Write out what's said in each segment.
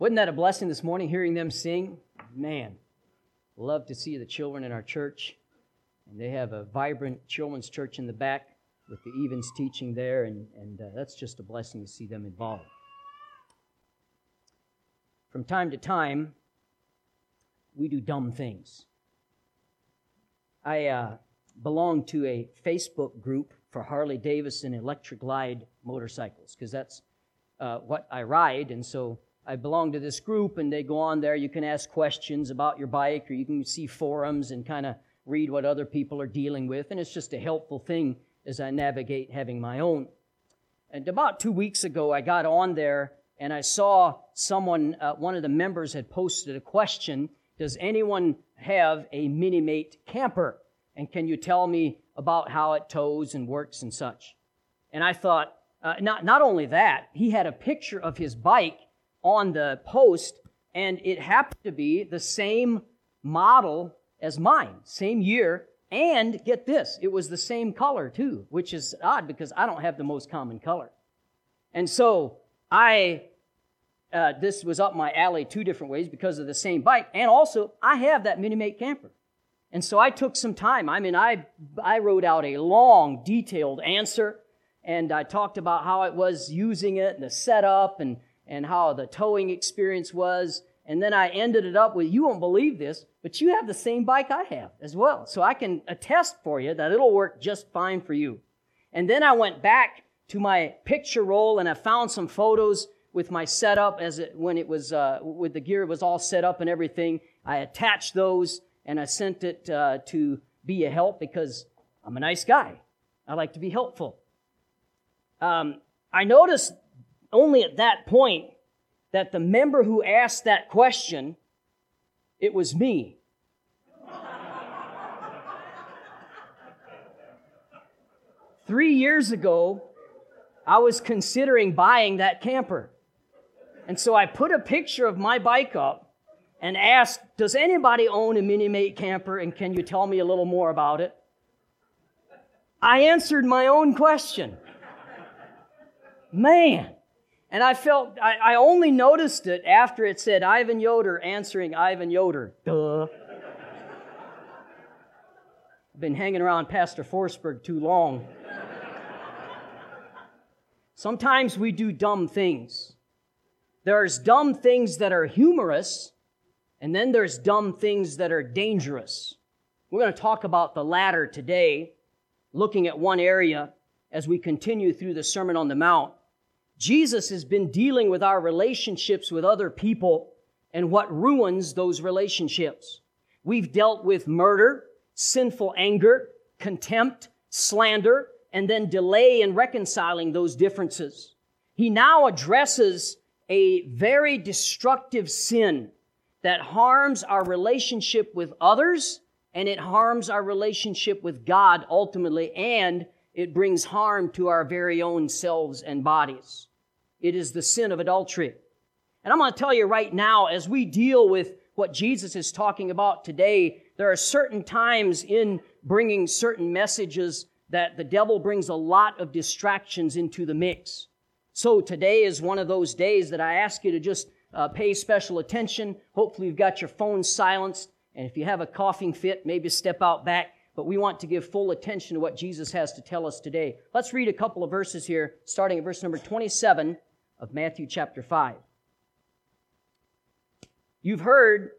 Wasn't that a blessing this morning hearing them sing? Man, love to see the children in our church. And they have a vibrant children's church in the back with the Evans teaching there, and, and uh, that's just a blessing to see them involved. From time to time, we do dumb things. I uh, belong to a Facebook group for Harley Davidson Electra Glide motorcycles because that's uh, what I ride, and so I belong to this group, and they go on there. You can ask questions about your bike, or you can see forums and kind of read what other people are dealing with, and it's just a helpful thing as I navigate having my own. And about two weeks ago, I got on there and I saw someone, uh, one of the members had posted a question Does anyone have a Minimate camper? And can you tell me about how it tows and works and such? And I thought, uh, not, not only that, he had a picture of his bike on the post, and it happened to be the same model as mine, same year, and get this, it was the same color too, which is odd because I don't have the most common color. And so I, uh, this was up my alley two different ways because of the same bike. And also, I have that Minimate camper. And so I took some time. I mean, I, I wrote out a long, detailed answer and I talked about how it was using it and the setup and, and how the towing experience was. And then I ended it up with, you won't believe this, but you have the same bike I have as well. So I can attest for you that it'll work just fine for you. And then I went back to my picture roll and I found some photos with my setup as it, when it was, uh, with the gear was all set up and everything. I attached those and I sent it uh, to be a help because I'm a nice guy. I like to be helpful. Um, I noticed only at that point that the member who asked that question, it was me. Three years ago, I was considering buying that camper. And so I put a picture of my bike up and asked, Does anybody own a Mini Mate camper and can you tell me a little more about it? I answered my own question. Man. And I felt, I, I only noticed it after it said Ivan Yoder answering Ivan Yoder. Duh. I've been hanging around Pastor Forsberg too long. Sometimes we do dumb things. There's dumb things that are humorous, and then there's dumb things that are dangerous. We're going to talk about the latter today, looking at one area as we continue through the Sermon on the Mount. Jesus has been dealing with our relationships with other people and what ruins those relationships. We've dealt with murder, sinful anger, contempt, slander, and then delay in reconciling those differences. He now addresses a very destructive sin that harms our relationship with others and it harms our relationship with God ultimately and it brings harm to our very own selves and bodies. It is the sin of adultery. And I'm going to tell you right now, as we deal with what Jesus is talking about today, there are certain times in bringing certain messages that the devil brings a lot of distractions into the mix. So today is one of those days that I ask you to just uh, pay special attention. Hopefully you've got your phone silenced. And if you have a coughing fit, maybe step out back. But we want to give full attention to what Jesus has to tell us today. Let's read a couple of verses here, starting at verse number 27 of Matthew chapter 5. You've heard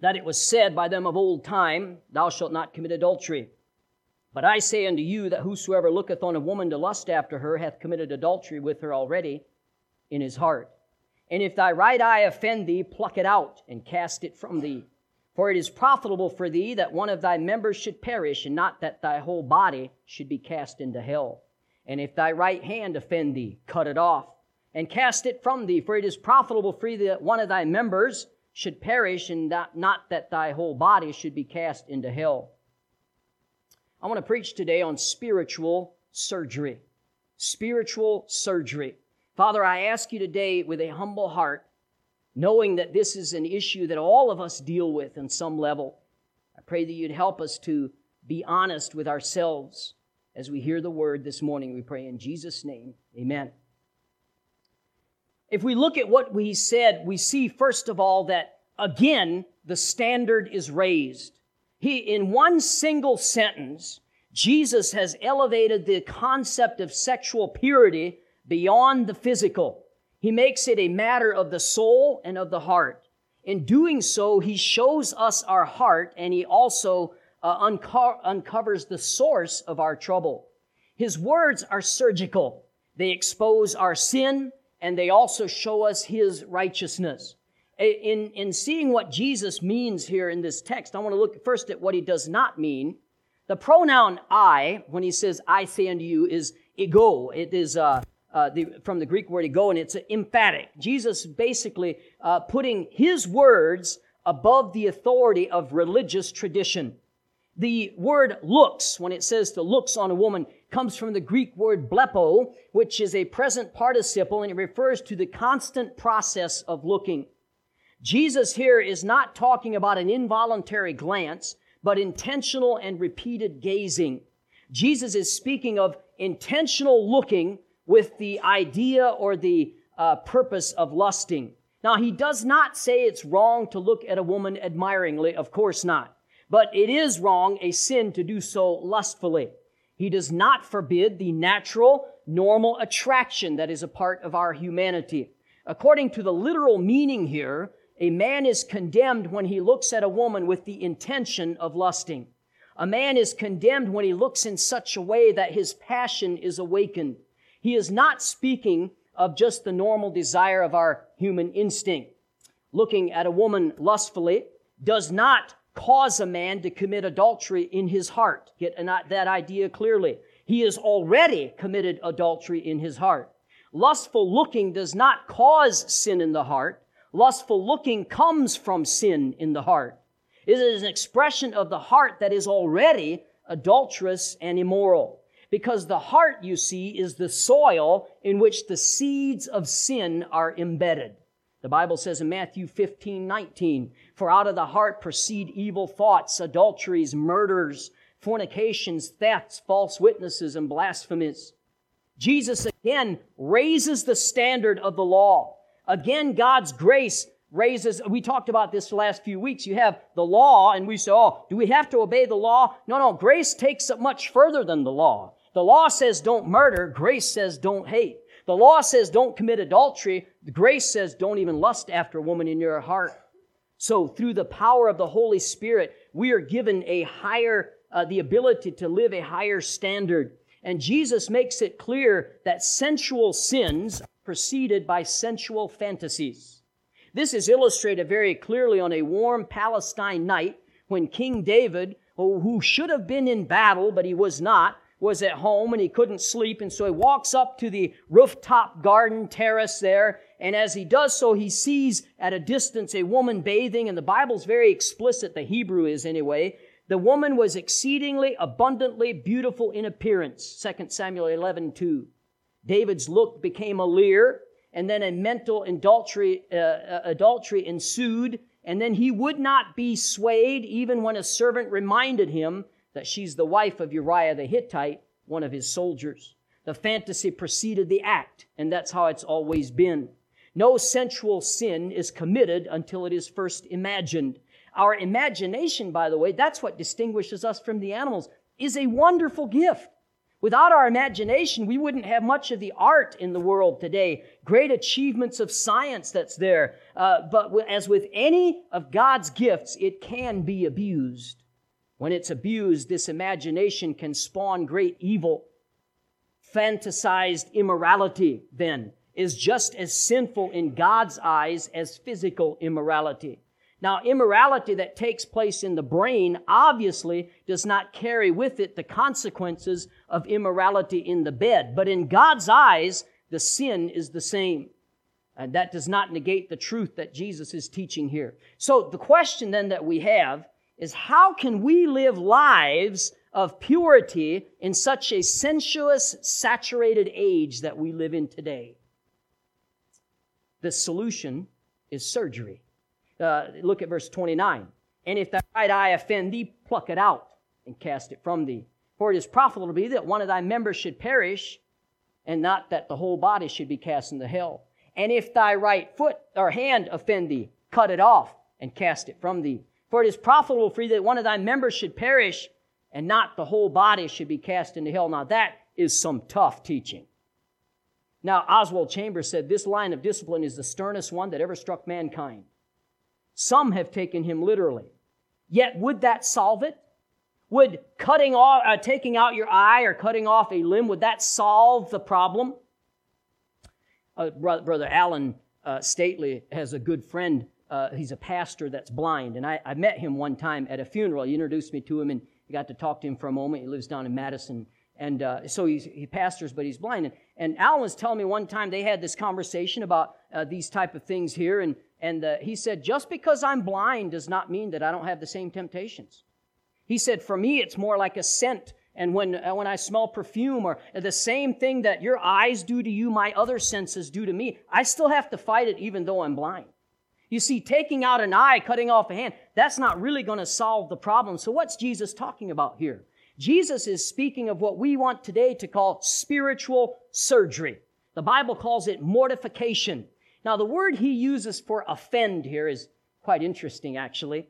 that it was said by them of old time, Thou shalt not commit adultery. But I say unto you that whosoever looketh on a woman to lust after her hath committed adultery with her already in his heart. And if thy right eye offend thee, pluck it out and cast it from thee. For it is profitable for thee that one of thy members should perish, and not that thy whole body should be cast into hell. And if thy right hand offend thee, cut it off and cast it from thee, for it is profitable for thee that one of thy members should perish, and not that thy whole body should be cast into hell. I want to preach today on spiritual surgery. Spiritual surgery. Father, I ask you today with a humble heart, knowing that this is an issue that all of us deal with on some level. I pray that you'd help us to be honest with ourselves as we hear the word this morning. We pray in Jesus' name. Amen. If we look at what we said, we see first of all that again, the standard is raised. He, in one single sentence, Jesus has elevated the concept of sexual purity beyond the physical. He makes it a matter of the soul and of the heart. In doing so, he shows us our heart and he also uh, unco- uncovers the source of our trouble. His words are surgical. They expose our sin and they also show us his righteousness. In, in seeing what Jesus means here in this text, I want to look first at what he does not mean. The pronoun I, when he says I say unto you, is ego. It is uh, uh, the, from the Greek word ego, and it's emphatic. Jesus basically uh, putting his words above the authority of religious tradition. The word looks, when it says the looks on a woman, comes from the Greek word blepo, which is a present participle, and it refers to the constant process of looking. Jesus here is not talking about an involuntary glance, but intentional and repeated gazing. Jesus is speaking of intentional looking with the idea or the uh, purpose of lusting. Now, he does not say it's wrong to look at a woman admiringly, of course not. But it is wrong, a sin, to do so lustfully. He does not forbid the natural, normal attraction that is a part of our humanity. According to the literal meaning here, a man is condemned when he looks at a woman with the intention of lusting. A man is condemned when he looks in such a way that his passion is awakened. He is not speaking of just the normal desire of our human instinct. Looking at a woman lustfully does not cause a man to commit adultery in his heart. Get that idea clearly. He has already committed adultery in his heart. Lustful looking does not cause sin in the heart. Lustful looking comes from sin in the heart. It is an expression of the heart that is already adulterous and immoral. Because the heart, you see, is the soil in which the seeds of sin are embedded. The Bible says in Matthew 15, 19, For out of the heart proceed evil thoughts, adulteries, murders, fornications, thefts, false witnesses, and blasphemies. Jesus again raises the standard of the law. Again, God's grace raises, we talked about this the last few weeks. You have the law, and we say, oh, do we have to obey the law? No, no, grace takes it much further than the law. The law says don't murder. Grace says don't hate. The law says don't commit adultery. Grace says don't even lust after a woman in your heart. So through the power of the Holy Spirit, we are given a higher, uh, the ability to live a higher standard. And Jesus makes it clear that sensual sins preceded by sensual fantasies. This is illustrated very clearly on a warm Palestine night when King David, who should have been in battle, but he was not, was at home and he couldn't sleep. And so he walks up to the rooftop garden terrace there. And as he does so, he sees at a distance a woman bathing. And the Bible's very explicit, the Hebrew is anyway. The woman was exceedingly abundantly beautiful in appearance. 2 Samuel 11, 2. David's look became a leer, and then a mental adultery, uh, uh adultery ensued. And then he would not be swayed even when a servant reminded him that she's the wife of Uriah the Hittite, one of his soldiers. The fantasy preceded the act, and that's how it's always been. No sensual sin is committed until it is first imagined. Our imagination, by the way, that's what distinguishes us from the animals, is a wonderful gift. Without our imagination, we wouldn't have much of the art in the world today, great achievements of science that's there. Uh, but as with any of God's gifts, it can be abused. When it's abused, this imagination can spawn great evil. Fantasized immorality, then, is just as sinful in God's eyes as physical immorality. Now, immorality that takes place in the brain obviously does not carry with it the consequences of immorality in the bed. But in God's eyes, the sin is the same. And that does not negate the truth that Jesus is teaching here. So the question then that we have is how can we live lives of purity in such a sensuous, saturated age that we live in today? The solution is surgery. Uh, look at verse 29. And if thy right eye offend thee, pluck it out and cast it from thee. For it is profitable to be that one of thy members should perish, and not that the whole body should be cast into hell. And if thy right foot or hand offend thee, cut it off and cast it from thee. For it is profitable for thee that one of thy members should perish and not the whole body should be cast into hell. Now that is some tough teaching. Now, Oswald Chambers said this line of discipline is the sternest one that ever struck mankind. Some have taken him literally. Yet, would that solve it? Would cutting off, uh, taking out your eye or cutting off a limb, would that solve the problem? Uh, Brother Alan uh, Stately has a good friend. Uh, he's a pastor that's blind, and I, I, met him one time at a funeral. He introduced me to him, and I got to talk to him for a moment. He lives down in Madison, and uh, so he pastors, but he's blind. And, and, Alan was telling me one time they had this conversation about uh, these type of things here, and and uh, he said, just because I'm blind does not mean that I don't have the same temptations. He said, for me, it's more like a scent. And when, uh, when I smell perfume or the same thing that your eyes do to you, my other senses do to me, I still have to fight it even though I'm blind. You see, taking out an eye, cutting off a hand, that's not really going to solve the problem. So what's Jesus talking about here? Jesus is speaking of what we want today to call spiritual surgery. The Bible calls it mortification. Now, the word he uses for offend here is quite interesting, actually.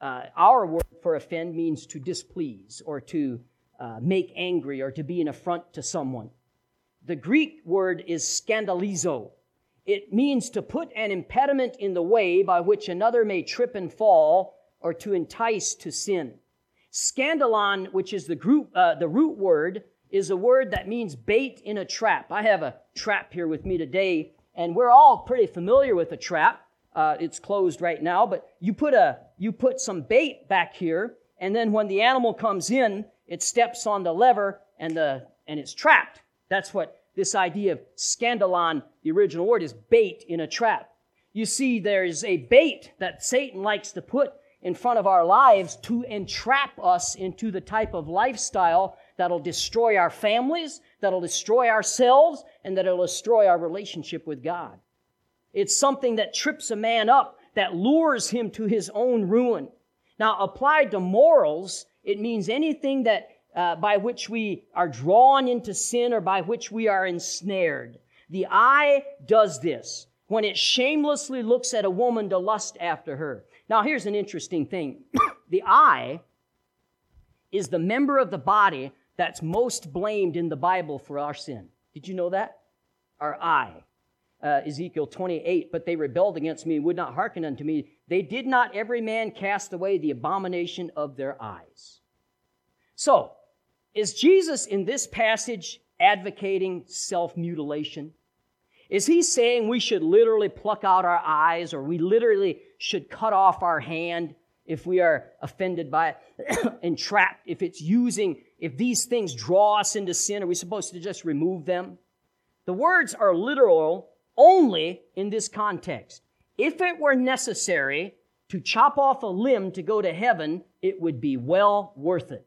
Uh, our word for offend means to displease or to uh, make angry or to be an affront to someone. The Greek word is scandalizo. It means to put an impediment in the way by which another may trip and fall or to entice to sin. Scandalon, which is the, group, uh, the root word, is a word that means bait in a trap. I have a trap here with me today and we're all pretty familiar with a trap. Uh, it's closed right now, but you put a you put some bait back here, and then when the animal comes in, it steps on the lever and the and it's trapped. That's what this idea of scandalon, the original word, is bait in a trap. You see, there's a bait that Satan likes to put in front of our lives to entrap us into the type of lifestyle that'll destroy our families, that'll destroy ourselves, and that'll destroy our relationship with God. It's something that trips a man up, that lures him to his own ruin. Now, applied to morals, it means anything that uh, by which we are drawn into sin or by which we are ensnared. The eye does this when it shamelessly looks at a woman to lust after her. Now, here's an interesting thing. the eye is the member of the body that's most blamed in the Bible for our sin. Did you know that? Our eye. Uh, Ezekiel 28, but they rebelled against me would not hearken unto me. They did not every man cast away the abomination of their eyes. So, is Jesus in this passage advocating self mutilation? Is he saying we should literally pluck out our eyes or we literally should cut off our hand if we are offended by it, entrapped, if it's using if these things draw us into sin, are we supposed to just remove them? The words are literal only in this context. If it were necessary to chop off a limb to go to heaven, it would be well worth it.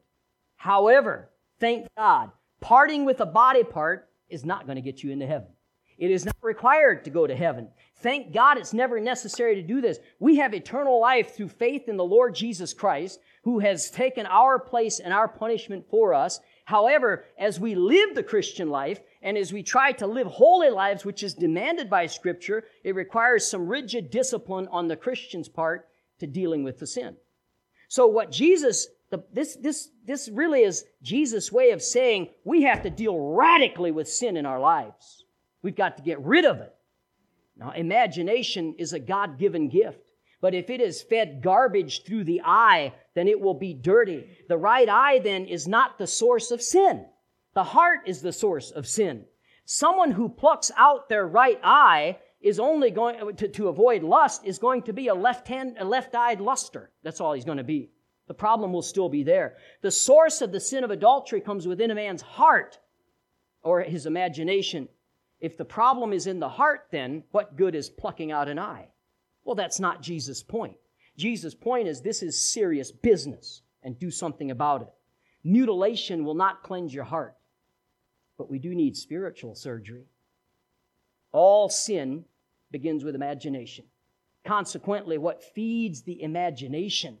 However, thank God, parting with a body part is not going to get you into heaven. It is not required to go to heaven. Thank God it's never necessary to do this. We have eternal life through faith in the Lord Jesus Christ, who has taken our place and our punishment for us. However, as we live the Christian life and as we try to live holy lives, which is demanded by Scripture, it requires some rigid discipline on the Christian's part to dealing with the sin. So what Jesus, the, this, this, this really is Jesus' way of saying we have to deal radically with sin in our lives. We've got to get rid of it. Now, imagination is a God given gift. But if it is fed garbage through the eye, then it will be dirty. The right eye then is not the source of sin. The heart is the source of sin. Someone who plucks out their right eye is only going to, to avoid lust is going to be a left hand, a left-eyed luster. That's all he's going to be. The problem will still be there. The source of the sin of adultery comes within a man's heart or his imagination. If the problem is in the heart, then what good is plucking out an eye? Well, that's not Jesus' point. Jesus' point is this is serious business and do something about it. Mutilation will not cleanse your heart, but we do need spiritual surgery. All sin begins with imagination. Consequently, what feeds the imagination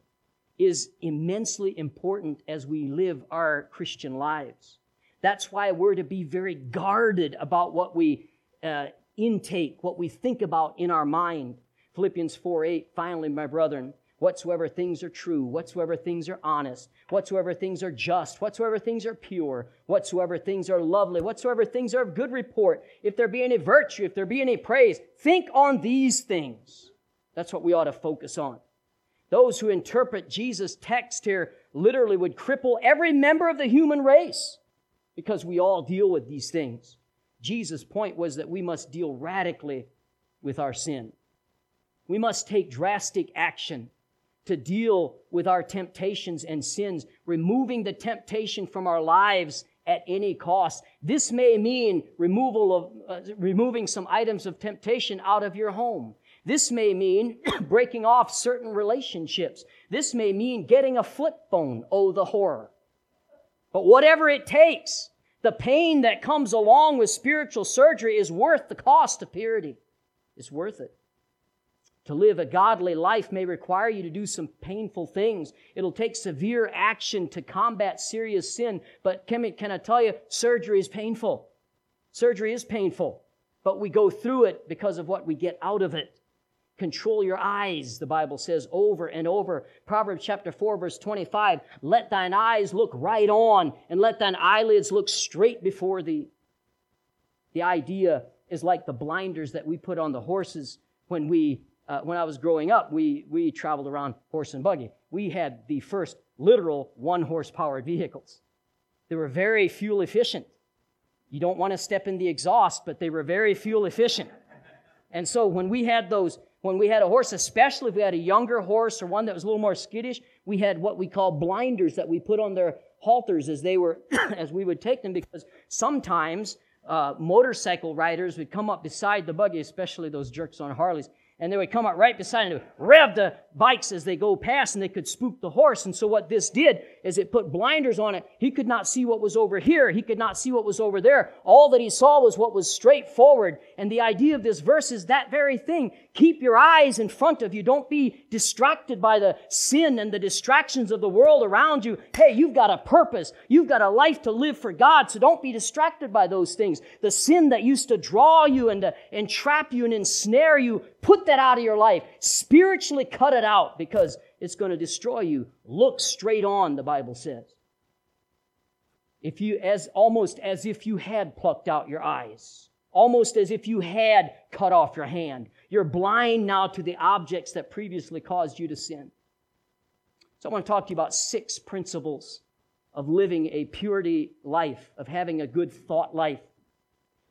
is immensely important as we live our Christian lives. That's why we're to be very guarded about what we uh, intake, what we think about in our mind. Philippians 4 8, finally, my brethren, whatsoever things are true, whatsoever things are honest, whatsoever things are just, whatsoever things are pure, whatsoever things are lovely, whatsoever things are of good report, if there be any virtue, if there be any praise, think on these things. That's what we ought to focus on. Those who interpret Jesus' text here literally would cripple every member of the human race because we all deal with these things. Jesus' point was that we must deal radically with our sin. We must take drastic action to deal with our temptations and sins, removing the temptation from our lives at any cost. This may mean removal of, uh, removing some items of temptation out of your home. This may mean breaking off certain relationships. This may mean getting a flip phone. Oh, the horror. But whatever it takes, the pain that comes along with spiritual surgery is worth the cost of purity. It's worth it. To live a godly life may require you to do some painful things. It'll take severe action to combat serious sin. But can, can I tell you, surgery is painful. Surgery is painful. But we go through it because of what we get out of it. Control your eyes, the Bible says over and over. Proverbs chapter 4, verse 25. Let thine eyes look right on, and let thine eyelids look straight before thee. The idea is like the blinders that we put on the horses when we uh, when I was growing up, we, we traveled around horse and buggy. We had the first literal one horse powered vehicles. They were very fuel efficient. You don't want to step in the exhaust, but they were very fuel efficient. And so when we had those, when we had a horse, especially if we had a younger horse or one that was a little more skittish, we had what we call blinders that we put on their halters as they were, as we would take them because sometimes uh, motorcycle riders would come up beside the buggy, especially those jerks on Harleys, and they would come up right beside and rev the bikes as they go past and they could spook the horse. And so what this did is it put blinders on it. He could not see what was over here. He could not see what was over there. All that he saw was what was straight forward. And the idea of this verse is that very thing. Keep your eyes in front of you. Don't be distracted by the sin and the distractions of the world around you. Hey, you've got a purpose. You've got a life to live for God. So don't be distracted by those things. The sin that used to draw you and to entrap you and ensnare you, put that out of your life. Spiritually cut it out because it's going to destroy you. Look straight on, the Bible says. If you, as almost as if you had plucked out your eyes, almost as if you had cut off your hand. You're blind now to the objects that previously caused you to sin. So I want to talk to you about six principles of living a purity life, of having a good thought life.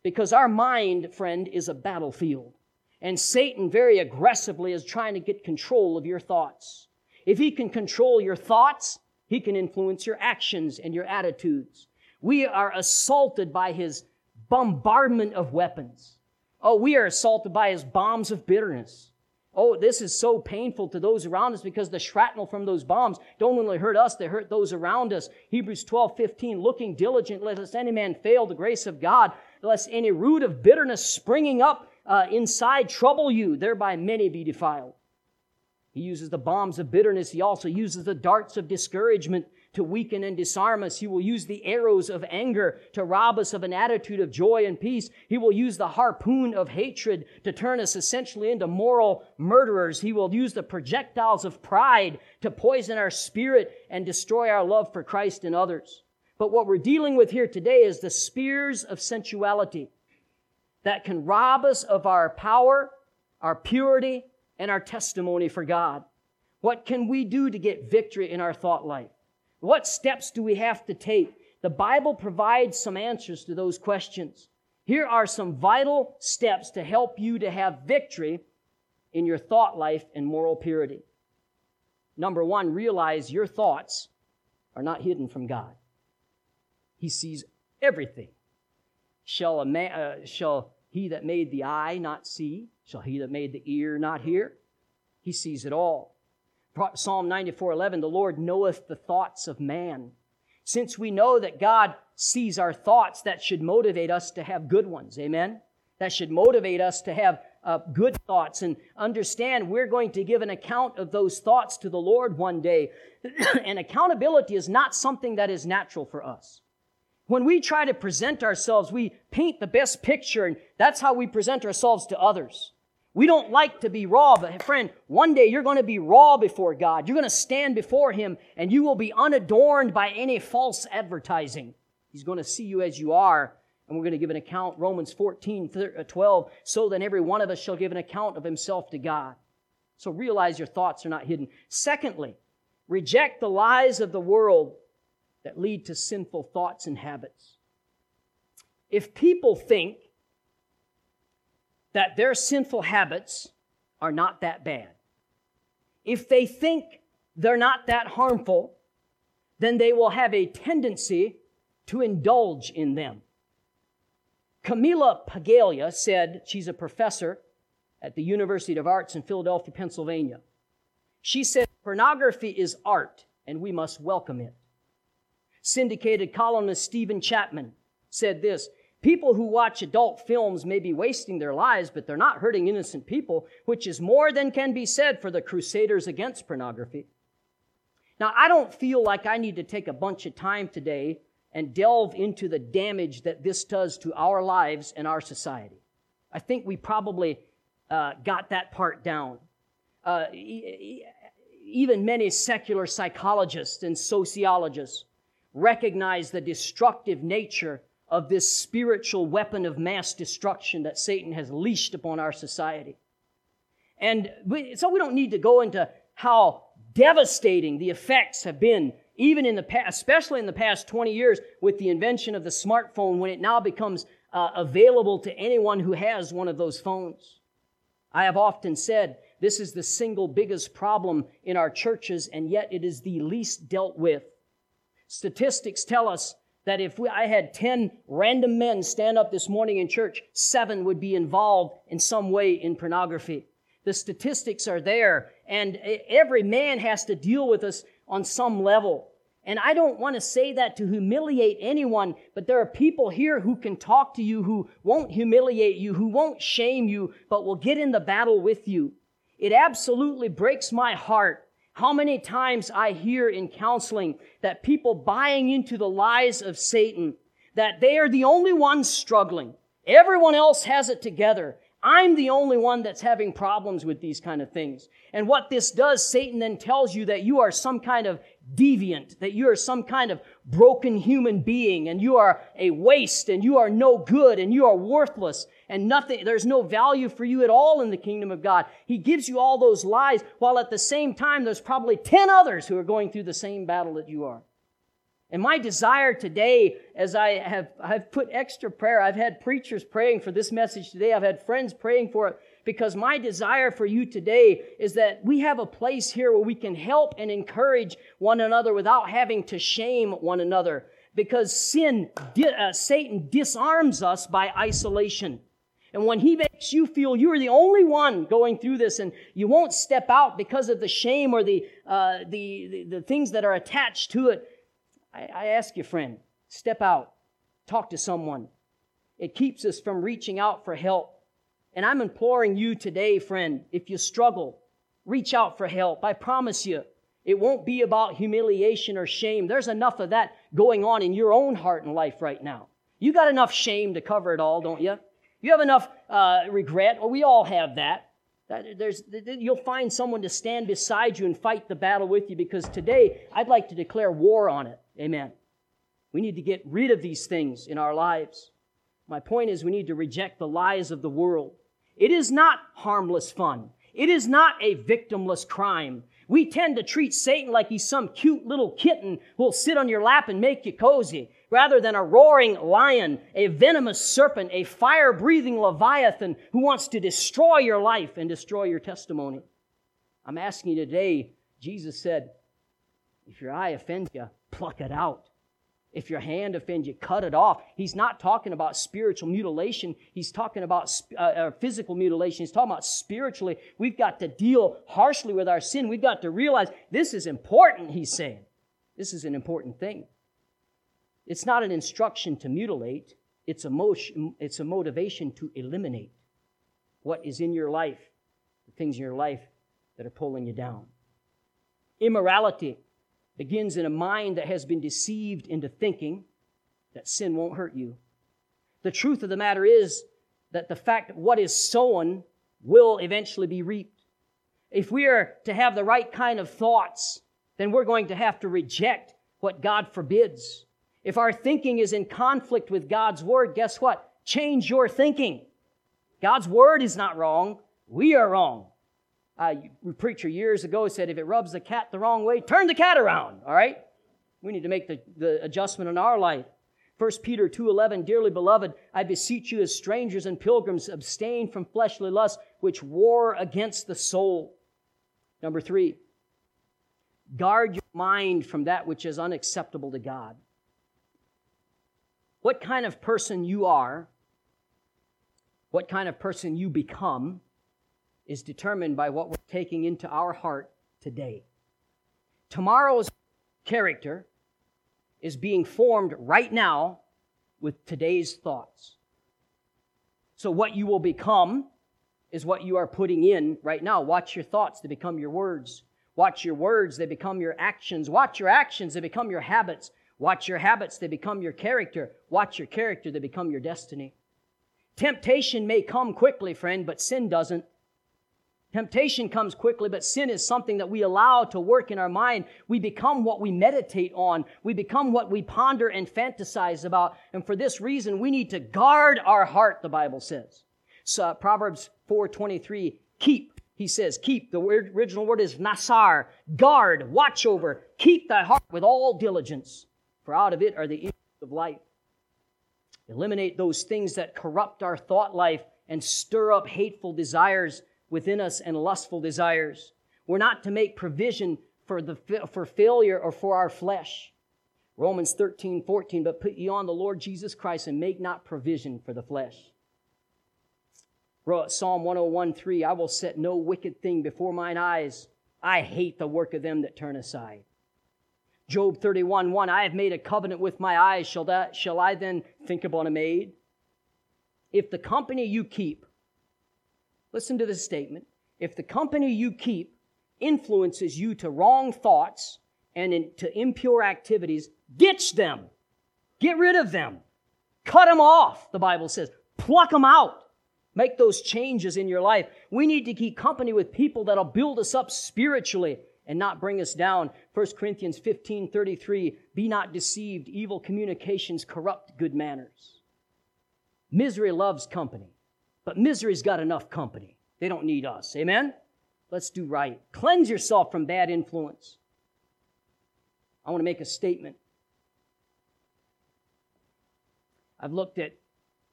Because our mind, friend, is a battlefield. And Satan very aggressively is trying to get control of your thoughts. If he can control your thoughts, he can influence your actions and your attitudes. We are assaulted by his bombardment of weapons. Oh, we are assaulted by his bombs of bitterness. Oh, this is so painful to those around us because the shrapnel from those bombs don't only hurt us, they hurt those around us. Hebrews 12, 15, looking diligent, lest any man fail the grace of God, lest any root of bitterness springing up uh, inside trouble you, thereby many be defiled. He uses the bombs of bitterness. He also uses the darts of discouragement to weaken and disarm us. He will use the arrows of anger to rob us of an attitude of joy and peace. He will use the harpoon of hatred to turn us essentially into moral murderers. He will use the projectiles of pride to poison our spirit and destroy our love for Christ and others. But what we're dealing with here today is the spears of sensuality that can rob us of our power, our purity, and our testimony for God. What can we do to get victory in our thought life? What steps do we have to take? The Bible provides some answers to those questions. Here are some vital steps to help you to have victory in your thought life and moral purity. Number one, realize your thoughts are not hidden from God. He sees everything. Shall, a man, uh, shall he that made the eye not see? Shall he that made the ear not hear? He sees it all. Psalm 94 11, the Lord knoweth the thoughts of man. Since we know that God sees our thoughts, that should motivate us to have good ones. Amen? That should motivate us to have uh, good thoughts and understand we're going to give an account of those thoughts to the Lord one day. and accountability is not something that is natural for us. When we try to present ourselves, we paint the best picture, and that's how we present ourselves to others. We don't like to be raw, but friend, one day you're going to be raw before God. You're going to stand before Him, and you will be unadorned by any false advertising. He's going to see you as you are, and we're going to give an account, Romans 14, uh, 12, so then every one of us shall give an account of himself to God. So realize your thoughts are not hidden. Secondly, reject the lies of the world that lead to sinful thoughts and habits. If people think that their sinful habits are not that bad, if they think they're not that harmful, then they will have a tendency to indulge in them. Camila Paglia said, she's a professor at the University of Arts in Philadelphia, Pennsylvania. She said, pornography is art and we must welcome it. Syndicated columnist Stephen Chapman said this People who watch adult films may be wasting their lives, but they're not hurting innocent people, which is more than can be said for the crusaders against pornography. Now, I don't feel like I need to take a bunch of time today and delve into the damage that this does to our lives and our society. I think we probably uh, got that part down. Uh, e- even many secular psychologists and sociologists recognize the destructive nature of this spiritual weapon of mass destruction that Satan has leashed upon our society. And we, so we don't need to go into how devastating the effects have been, even in the past, especially in the past 20 years with the invention of the smartphone when it now becomes uh, available to anyone who has one of those phones. I have often said this is the single biggest problem in our churches, and yet it is the least dealt with. Statistics tell us that if we, I had 10 random men stand up this morning in church, seven would be involved in some way in pornography. The statistics are there, and every man has to deal with us on some level. And I don't want to say that to humiliate anyone, but there are people here who can talk to you, who won't humiliate you, who won't shame you, but will get in the battle with you. It absolutely breaks my heart how many times I hear in counseling that people buying into the lies of Satan, that they are the only ones struggling. Everyone else has it together. I'm the only one that's having problems with these kind of things. And what this does, Satan then tells you that you are some kind of deviant, that you are some kind of broken human being, and you are a waste, and you are no good, and you are worthless, and nothing, there's no value for you at all in the kingdom of God. He gives you all those lies, while at the same time, there's probably 10 others who are going through the same battle that you are. And my desire today, as I have I've put extra prayer, I've had preachers praying for this message today, I've had friends praying for it, because my desire for you today is that we have a place here where we can help and encourage one another without having to shame one another. Because sin, uh, Satan disarms us by isolation. And when he makes you feel you're the only one going through this and you won't step out because of the shame or the, uh, the, the, the, things that are attached to it, I, I ask you, friend, step out, talk to someone. It keeps us from reaching out for help. And I'm imploring you today, friend, if you struggle, reach out for help. I promise you, it won't be about humiliation or shame. There's enough of that going on in your own heart and life right now. You got enough shame to cover it all, don't you? You have enough uh, regret. or we all have that. There's, you'll find someone to stand beside you and fight the battle with you because today I'd like to declare war on it. Amen. We need to get rid of these things in our lives. My point is, we need to reject the lies of the world. It is not harmless fun. It is not a victimless crime. We tend to treat Satan like he's some cute little kitten who'll sit on your lap and make you cozy rather than a roaring lion, a venomous serpent, a fire breathing leviathan who wants to destroy your life and destroy your testimony. I'm asking you today, Jesus said, if your eye offends you, pluck it out. If your hand offends you, cut it off. He's not talking about spiritual mutilation. He's talking about uh, uh, physical mutilation. He's talking about spiritually. We've got to deal harshly with our sin. We've got to realize this is important, he's saying. This is an important thing. It's not an instruction to mutilate, it's a, motion, it's a motivation to eliminate what is in your life, the things in your life that are pulling you down. Immorality begins in a mind that has been deceived into thinking that sin won't hurt you. The truth of the matter is that the fact that what is sown will eventually be reaped. If we are to have the right kind of thoughts, then we're going to have to reject what God forbids. If our thinking is in conflict with God's word, guess what? Change your thinking. God's word is not wrong. We are wrong. Uh, a preacher years ago said, if it rubs the cat the wrong way, turn the cat around. All right? We need to make the, the adjustment in our life. 1 Peter 2:11 Dearly beloved I beseech you as strangers and pilgrims abstain from fleshly lusts which war against the soul. Number 3 Guard your mind from that which is unacceptable to God. What kind of person you are, what kind of person you become is determined by what we're taking into our heart today. Tomorrow's character is being formed right now with today's thoughts. So, what you will become is what you are putting in right now. Watch your thoughts, they become your words. Watch your words, they become your actions. Watch your actions, they become your habits. Watch your habits, they become your character. Watch your character, they become your destiny. Temptation may come quickly, friend, but sin doesn't. Temptation comes quickly, but sin is something that we allow to work in our mind. We become what we meditate on. We become what we ponder and fantasize about. And for this reason, we need to guard our heart, the Bible says. So, Proverbs 4.23, keep, he says, keep. The original word is nasar, guard, watch over. Keep thy heart with all diligence, for out of it are the issues of life. Eliminate those things that corrupt our thought life and stir up hateful desires within us and lustful desires. We're not to make provision for, the, for failure or for our flesh. Romans 13, 14, but put ye on the Lord Jesus Christ and make not provision for the flesh. Psalm 101, 3, I will set no wicked thing before mine eyes. I hate the work of them that turn aside. Job 31, 1, I have made a covenant with my eyes. Shall, that, shall I then think upon a maid? If the company you keep Listen to this statement. If the company you keep influences you to wrong thoughts and in, to impure activities, ditch them. Get rid of them. Cut them off, the Bible says. Pluck them out. Make those changes in your life. We need to keep company with people that'll build us up spiritually and not bring us down. 1 Corinthians 15 33, be not deceived. Evil communications corrupt good manners. Misery loves company. But misery's got enough company. They don't need us. Amen? Let's do right. Cleanse yourself from bad influence. I want to make a statement. I've looked at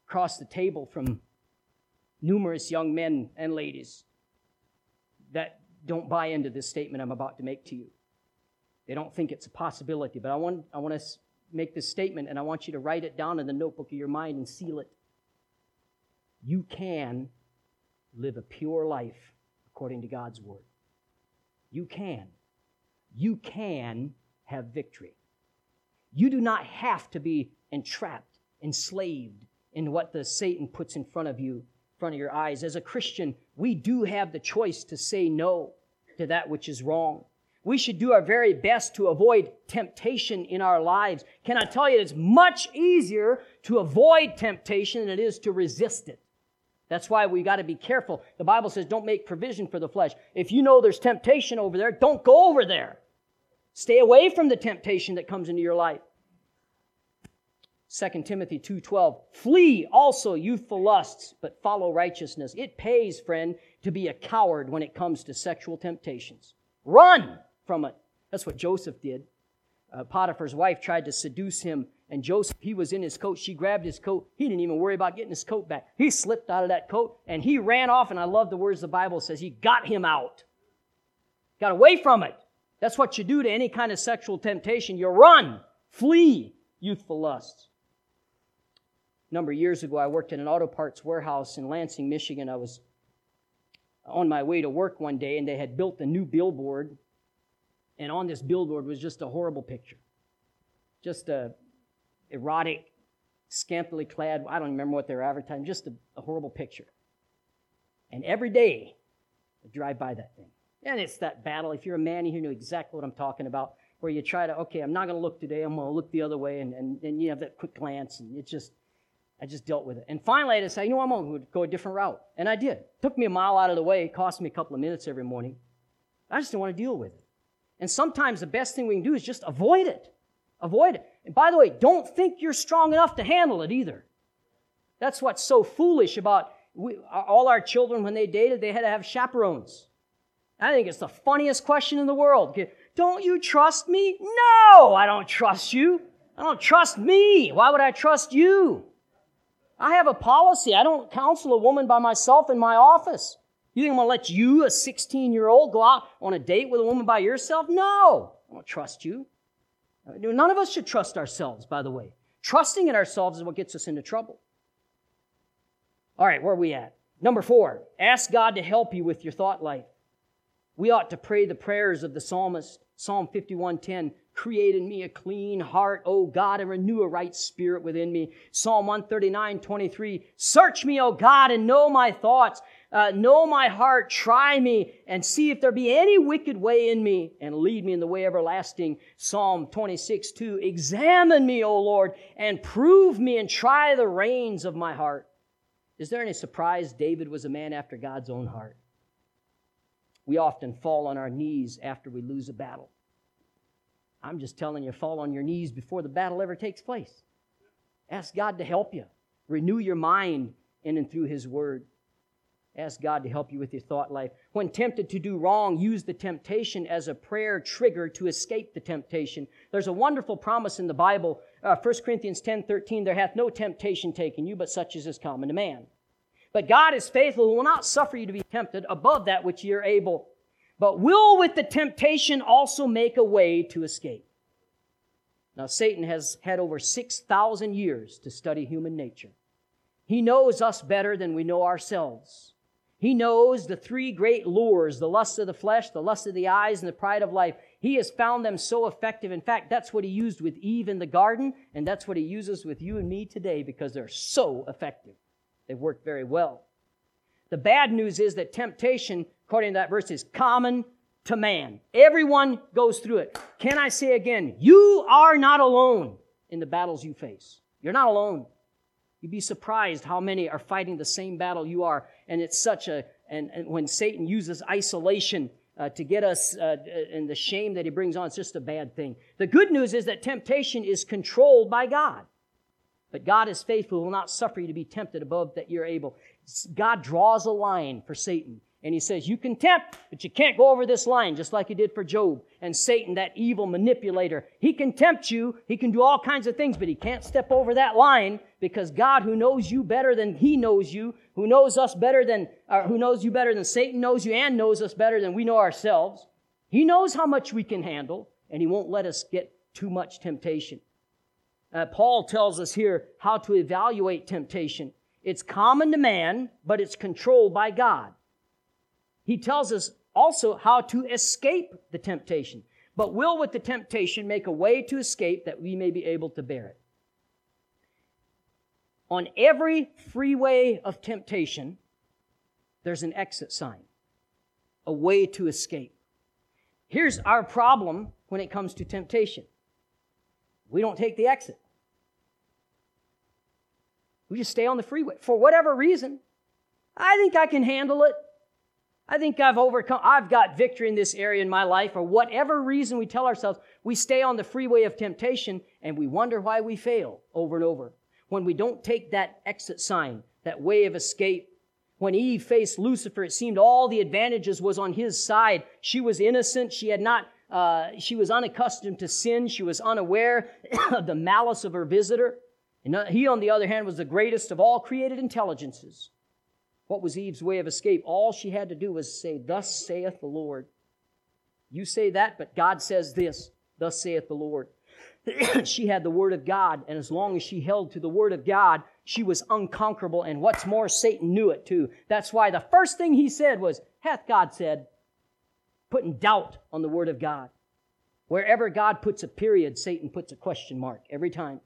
across the table from numerous young men and ladies that don't buy into this statement I'm about to make to you. They don't think it's a possibility, but I want, I want to make this statement and I want you to write it down in the notebook of your mind and seal it you can live a pure life according to God's word. You can. You can have victory. You do not have to be entrapped, enslaved in what the Satan puts in front of you, front of your eyes. As a Christian, we do have the choice to say no to that which is wrong. We should do our very best to avoid temptation in our lives. Can I tell you, it's much easier to avoid temptation than it is to resist it. That's why we got to be careful. The Bible says don't make provision for the flesh. If you know there's temptation over there, don't go over there. Stay away from the temptation that comes into your life. 2 Timothy 2:12 Flee also youthful lusts but follow righteousness. It pays, friend, to be a coward when it comes to sexual temptations. Run from it. That's what Joseph did. Uh, Potiphar's wife tried to seduce him and Joseph, he was in his coat. She grabbed his coat. He didn't even worry about getting his coat back. He slipped out of that coat and he ran off. And I love the words the Bible says. He got him out. Got away from it. That's what you do to any kind of sexual temptation. You run, flee youthful lusts. A number of years ago, I worked in an auto parts warehouse in Lansing, Michigan. I was on my way to work one day and they had built a new billboard. And on this billboard was just a horrible picture. Just a erotic, scantily clad, I don't remember what they were advertising, just a, a horrible picture. And every day, I drive by that thing. And it's that battle. If you're a man, you know exactly what I'm talking about. where you try to, okay, I'm not going to look today. I'm going to look the other way. And, and, and you have that quick glance. And it just, I just dealt with it. And finally, I decided, you know, I'm going to go a different route. And I did. It took me a mile out of the way. It cost me a couple of minutes every morning. I just didn't want to deal with it. And sometimes the best thing we can do is just avoid it. Avoid it. And by the way, don't think you're strong enough to handle it either. That's what's so foolish about we, all our children when they dated, they had to have chaperones. I think it's the funniest question in the world. Don't you trust me? No, I don't trust you. I don't trust me. Why would I trust you? I have a policy. I don't counsel a woman by myself in my office. You think I'm going to let you, a 16 year old, go out on a date with a woman by yourself? No, I don't trust you. None of us should trust ourselves, by the way. Trusting in ourselves is what gets us into trouble. All right, where are we at? Number four, ask God to help you with your thought life. We ought to pray the prayers of the psalmist, Psalm 51:10, create in me a clean heart, O God, and renew a right spirit within me. Psalm 139:23, search me, O God, and know my thoughts. Uh, know my heart, try me, and see if there be any wicked way in me, and lead me in the way everlasting. Psalm 26, 2. Examine me, O Lord, and prove me, and try the reins of my heart. Is there any surprise David was a man after God's own heart? We often fall on our knees after we lose a battle. I'm just telling you, fall on your knees before the battle ever takes place. Ask God to help you. Renew your mind in and through His Word. Ask God to help you with your thought life. When tempted to do wrong, use the temptation as a prayer trigger to escape the temptation. There's a wonderful promise in the Bible, uh, 1 Corinthians 10 13, there hath no temptation taken you, but such as is common to man. But God is faithful, who will not suffer you to be tempted above that which ye are able, but will with the temptation also make a way to escape. Now, Satan has had over 6,000 years to study human nature. He knows us better than we know ourselves. He knows the three great lures the lust of the flesh, the lust of the eyes, and the pride of life. He has found them so effective. In fact, that's what he used with Eve in the garden, and that's what he uses with you and me today because they're so effective. They've worked very well. The bad news is that temptation, according to that verse, is common to man. Everyone goes through it. Can I say again, you are not alone in the battles you face. You're not alone. You'd be surprised how many are fighting the same battle you are. And it's such a, and, and when Satan uses isolation uh, to get us, uh, and the shame that he brings on, it's just a bad thing. The good news is that temptation is controlled by God. But God is faithful, will not suffer you to be tempted above that you're able. God draws a line for Satan. And he says, You can tempt, but you can't go over this line, just like he did for Job. And Satan, that evil manipulator, he can tempt you, he can do all kinds of things, but he can't step over that line because God, who knows you better than he knows you, who knows us better than, or who knows you better than Satan knows you and knows us better than we know ourselves, he knows how much we can handle, and he won't let us get too much temptation. Uh, Paul tells us here how to evaluate temptation. It's common to man, but it's controlled by God. He tells us also how to escape the temptation. But will with the temptation make a way to escape that we may be able to bear it. On every freeway of temptation, there's an exit sign, a way to escape. Here's our problem when it comes to temptation we don't take the exit. We just stay on the freeway for whatever reason. I think I can handle it. I think I've overcome, I've got victory in this area in my life, or whatever reason we tell ourselves, we stay on the freeway of temptation and we wonder why we fail over and over. When we don't take that exit sign, that way of escape. When Eve faced Lucifer, it seemed all the advantages was on his side. She was innocent. She had not, uh, she was unaccustomed to sin. She was unaware of the malice of her visitor. And he, on the other hand, was the greatest of all created intelligences. What was Eve's way of escape? All she had to do was say, Thus saith the Lord. You say that, but God says this, Thus saith the Lord. she had the Word of God, and as long as she held to the Word of God, she was unconquerable. And what's more, Satan knew it too. That's why the first thing he said was, Hath God said? Putting doubt on the Word of God. Wherever God puts a period, Satan puts a question mark every time.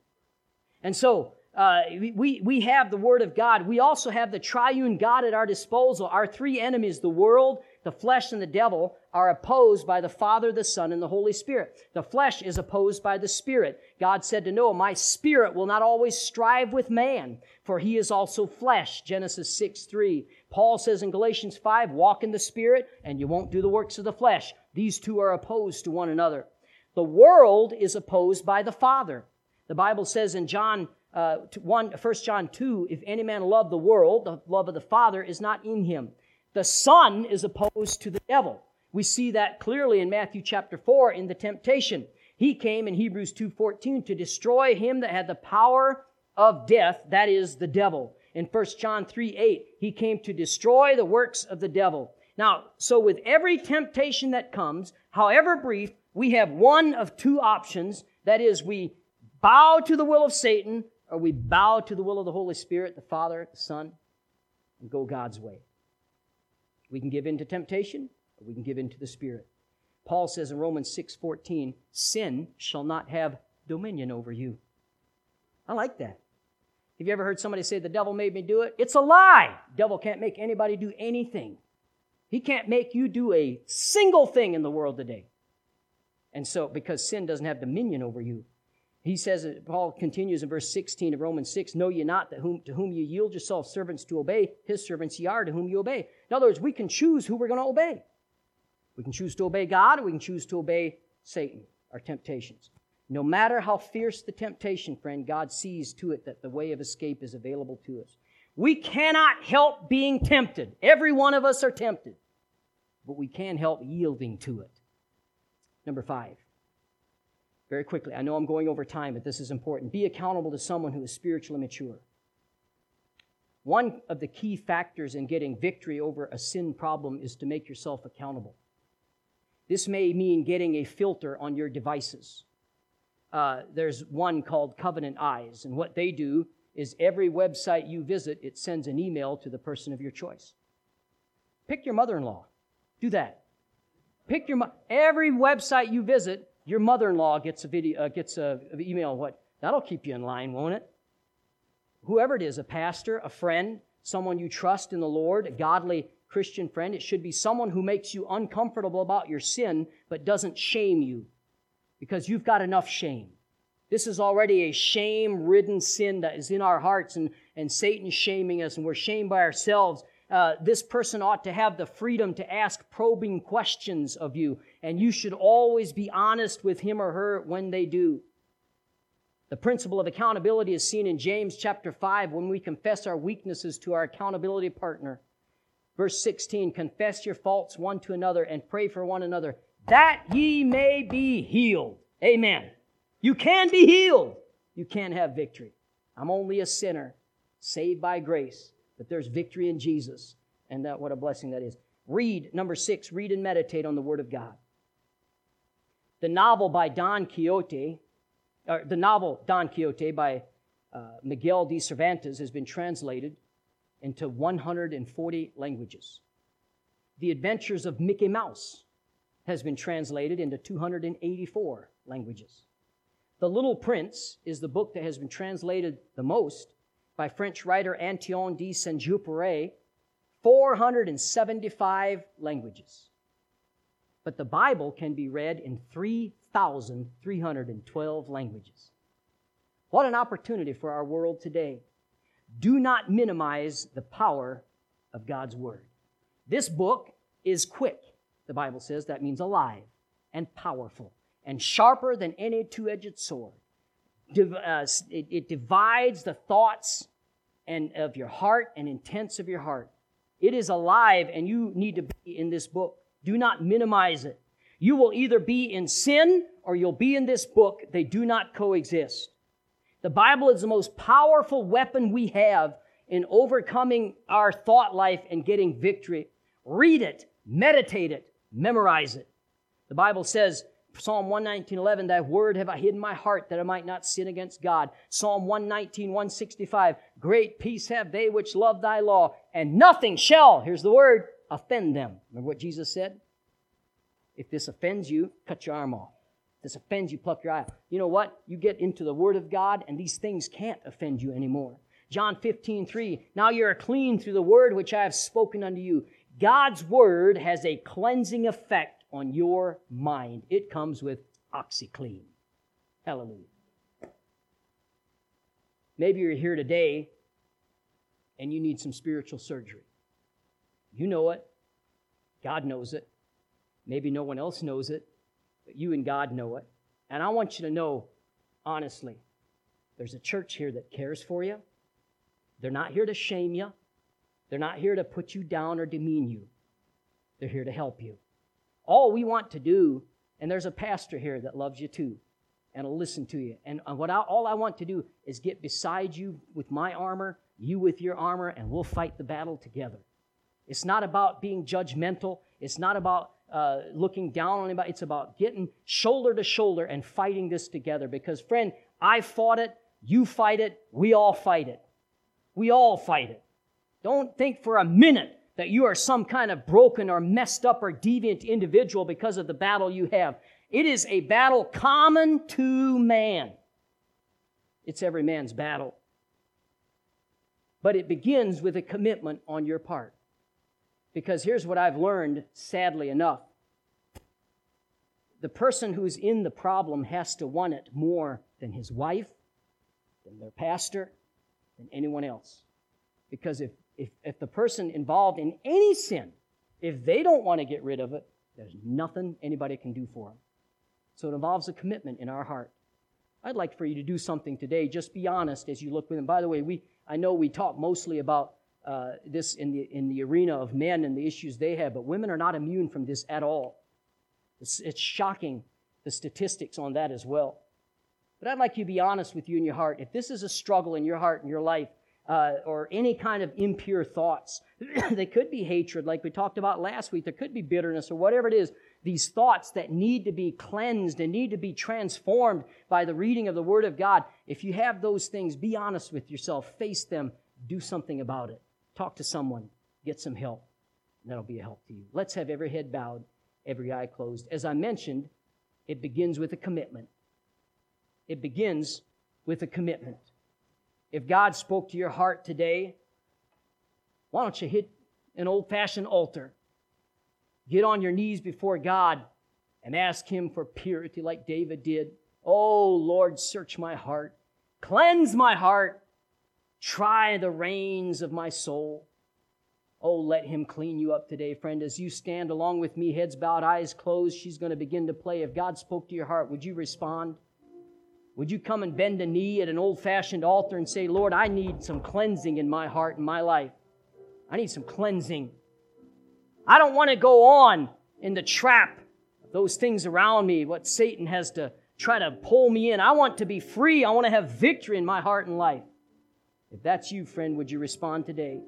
And so, uh, we, we have the Word of God. We also have the triune God at our disposal. Our three enemies, the world, the flesh and the devil are opposed by the Father, the Son, and the Holy Spirit. The flesh is opposed by the Spirit. God said to Noah, My spirit will not always strive with man, for he is also flesh. Genesis 6 3. Paul says in Galatians 5, Walk in the Spirit, and you won't do the works of the flesh. These two are opposed to one another. The world is opposed by the Father. The Bible says in John uh, 1, 1 John 2, if any man love the world, the love of the Father is not in him. The Son is opposed to the devil. We see that clearly in Matthew chapter 4 in the temptation. He came in Hebrews 2:14 to destroy him that had the power of death, that is the devil. In 1 John 3 8, he came to destroy the works of the devil. Now, so with every temptation that comes, however brief, we have one of two options. That is, we bow to the will of Satan or we bow to the will of the Holy Spirit, the Father, the Son, and go God's way. We can give in to temptation, or we can give in to the Spirit. Paul says in Romans 6:14, sin shall not have dominion over you. I like that. Have you ever heard somebody say the devil made me do it? It's a lie. devil can't make anybody do anything. He can't make you do a single thing in the world today. And so, because sin doesn't have dominion over you, he says, Paul continues in verse 16 of Romans 6, Know ye not that whom, to whom you yield yourselves servants to obey, his servants ye are to whom you obey. In other words, we can choose who we're going to obey. We can choose to obey God or we can choose to obey Satan, our temptations. No matter how fierce the temptation, friend, God sees to it that the way of escape is available to us. We cannot help being tempted. Every one of us are tempted. But we can help yielding to it. Number five, very quickly. I know I'm going over time, but this is important. Be accountable to someone who is spiritually mature. One of the key factors in getting victory over a sin problem is to make yourself accountable. This may mean getting a filter on your devices. Uh, there's one called Covenant Eyes, and what they do is every website you visit, it sends an email to the person of your choice. Pick your mother in law. Do that. Pick your mo- every website you visit, your mother-in-law gets a video, uh, gets a, an email. What? That'll keep you in line, won't it? Whoever it is, a pastor, a friend, someone you trust in the Lord, a godly Christian friend. It should be someone who makes you uncomfortable about your sin, but doesn't shame you, because you've got enough shame. This is already a shame ridden sin that is in our hearts, and, and Satan's shaming us, and we're shamed by ourselves. Uh, this person ought to have the freedom to ask probing questions of you, and you should always be honest with him or her when they do. The principle of accountability is seen in James chapter 5 when we confess our weaknesses to our accountability partner. Verse 16, confess your faults one to another and pray for one another that ye may be healed. Amen. You can be healed. You can have victory. I'm only a sinner, saved by grace but there's victory in Jesus. And that, what a blessing that is. Read, number six, read and meditate on the Word of God. The novel by Don Quixote, or the novel Don Quixote by uh, Miguel de Cervantes has been translated into 140 languages. The Adventures of Mickey Mouse has been translated into 284 languages. The Little Prince is the book that has been translated the most by French writer Antoine de Saint-Exupéry, 475 languages. But the Bible can be read in 3,312 languages. What an opportunity for our world today. Do not minimize the power of God's Word. This book is quick, the Bible says. That means alive and powerful and sharper than any two edged sword. Uh, it divides the thoughts and of your heart and intents of your heart. It is alive and you need to be in this book. Do not minimize it. You will either be in sin or you'll be in this book. They do not coexist. The Bible is the most powerful weapon we have in overcoming our thought life and getting victory. Read it, meditate it, memorize it. The Bible says Psalm 119.11, Thy word have I hid in my heart that I might not sin against God. Psalm 119, 165, Great peace have they which love thy law, and nothing shall, here's the word, offend them. Remember what Jesus said? If this offends you, cut your arm off. If this offends you, pluck your eye out. You know what? You get into the word of God, and these things can't offend you anymore. John 15, 3, Now you are clean through the word which I have spoken unto you. God's Word has a cleansing effect on your mind. It comes with OxiClean. Hallelujah. Maybe you're here today and you need some spiritual surgery. You know it. God knows it. Maybe no one else knows it, but you and God know it. And I want you to know, honestly, there's a church here that cares for you. They're not here to shame you, they're not here to put you down or demean you. They're here to help you. All we want to do, and there's a pastor here that loves you too and will listen to you. And what I, all I want to do is get beside you with my armor, you with your armor, and we'll fight the battle together. It's not about being judgmental. It's not about uh, looking down on anybody. It's about getting shoulder to shoulder and fighting this together. Because, friend, I fought it. You fight it. We all fight it. We all fight it. Don't think for a minute that you are some kind of broken or messed up or deviant individual because of the battle you have. It is a battle common to man. It's every man's battle. But it begins with a commitment on your part. Because here's what I've learned, sadly enough the person who's in the problem has to want it more than his wife, than their pastor, than anyone else. Because if, if, if the person involved in any sin, if they don't want to get rid of it, there's nothing anybody can do for them. So it involves a commitment in our heart. I'd like for you to do something today. Just be honest as you look with them. By the way, we I know we talk mostly about uh, this in the in the arena of men and the issues they have, but women are not immune from this at all. It's, it's shocking the statistics on that as well. But I'd like you to be honest with you in your heart. If this is a struggle in your heart and your life, uh, or any kind of impure thoughts, they could be hatred, like we talked about last week. There could be bitterness or whatever it is these thoughts that need to be cleansed and need to be transformed by the reading of the Word of God, if you have those things, be honest with yourself, face them, do something about it. Talk to someone, get some help. That'll be a help to you. Let's have every head bowed, every eye closed. As I mentioned, it begins with a commitment. It begins with a commitment. If God spoke to your heart today, why don't you hit an old fashioned altar? Get on your knees before God and ask Him for purity like David did. Oh, Lord, search my heart. Cleanse my heart. Try the reins of my soul. Oh, let him clean you up today, friend. As you stand along with me, heads bowed, eyes closed, she's going to begin to play. If God spoke to your heart, would you respond? Would you come and bend a knee at an old fashioned altar and say, Lord, I need some cleansing in my heart and my life? I need some cleansing. I don't want to go on in the trap of those things around me, what Satan has to try to pull me in. I want to be free. I want to have victory in my heart and life. If that's you, friend, would you respond today?